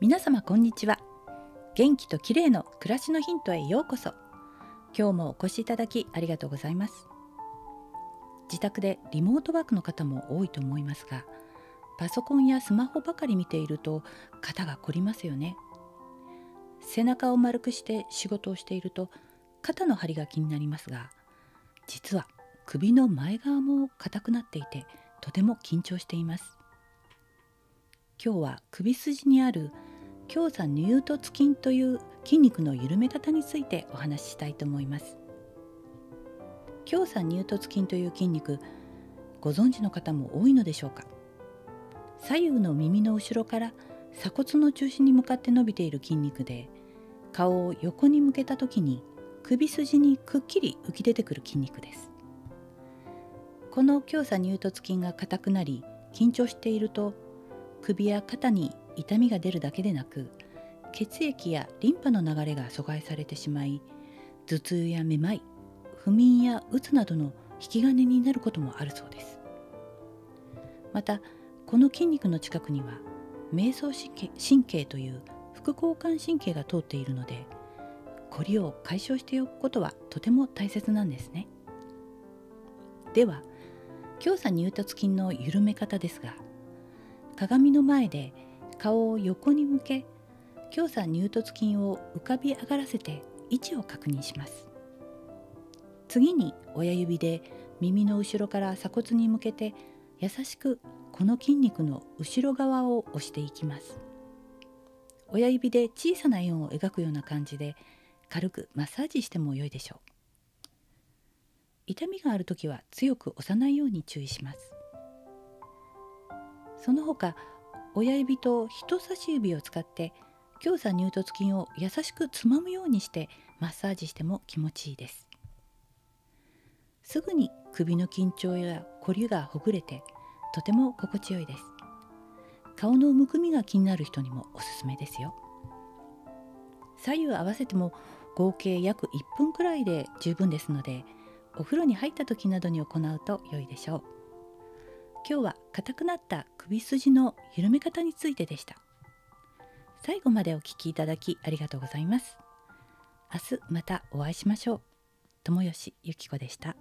皆様こんにちは。元気と綺麗の暮らしのヒントへようこそ。今日もお越しいただきありがとうございます。自宅でリモートワークの方も多いと思いますがパソコンやスマホばかり見ていると肩が凝りますよね。背中を丸くして仕事をしていると肩の張りが気になりますが実は首の前側も硬くなっていてとても緊張しています。今日は首筋にある強鎖乳突筋という筋肉の緩め方についてお話ししたいと思います。強鎖乳突筋という筋肉ご存知の方も多いのでしょうか？左右の耳の後ろから鎖骨の中心に向かって伸びている筋肉で顔を横に向けた時に首筋にくっきり浮き出てくる筋肉です。この強鎖乳突筋が硬くなり緊張していると首や肩に痛みが出るだけでなく血液やリンパの流れが阻害されてしまい頭痛やめまい不眠やうつなどの引き金になることもあるそうです。またこの筋肉の近くには迷走神経神経という副交感神経が通っているのでこりを解消しておくことはとても大切なんですね。では強鎖乳突筋の緩め方ですが鏡の前で顔を横に向け強鎖乳突筋を浮かび上がらせて位置を確認します。次に親指で耳の後ろから鎖骨に向けて優しくこの筋肉の後ろ側を押していきます。親指で小さな円を描くような感じで軽くマッサージしても良いでしょう。痛みがある時は強く押さないように注意します。その他親指と人差し指を使って強鎖乳突筋を優しくつまむようにしてマッサージしても気持ちいいです。すぐに首の緊張や凝りがほぐれてとても心地よいです。顔のむくみが気になる人にもおすすめですよ。左右合わせても合計約1分くらいで十分ですのでお風呂に入った時などに行うと良いでしょう。今日は硬くなった首筋の緩め方についてでした。最後までお聞きいただきありがとうございます。明日またお会いしましょう。友吉ゆき子でした。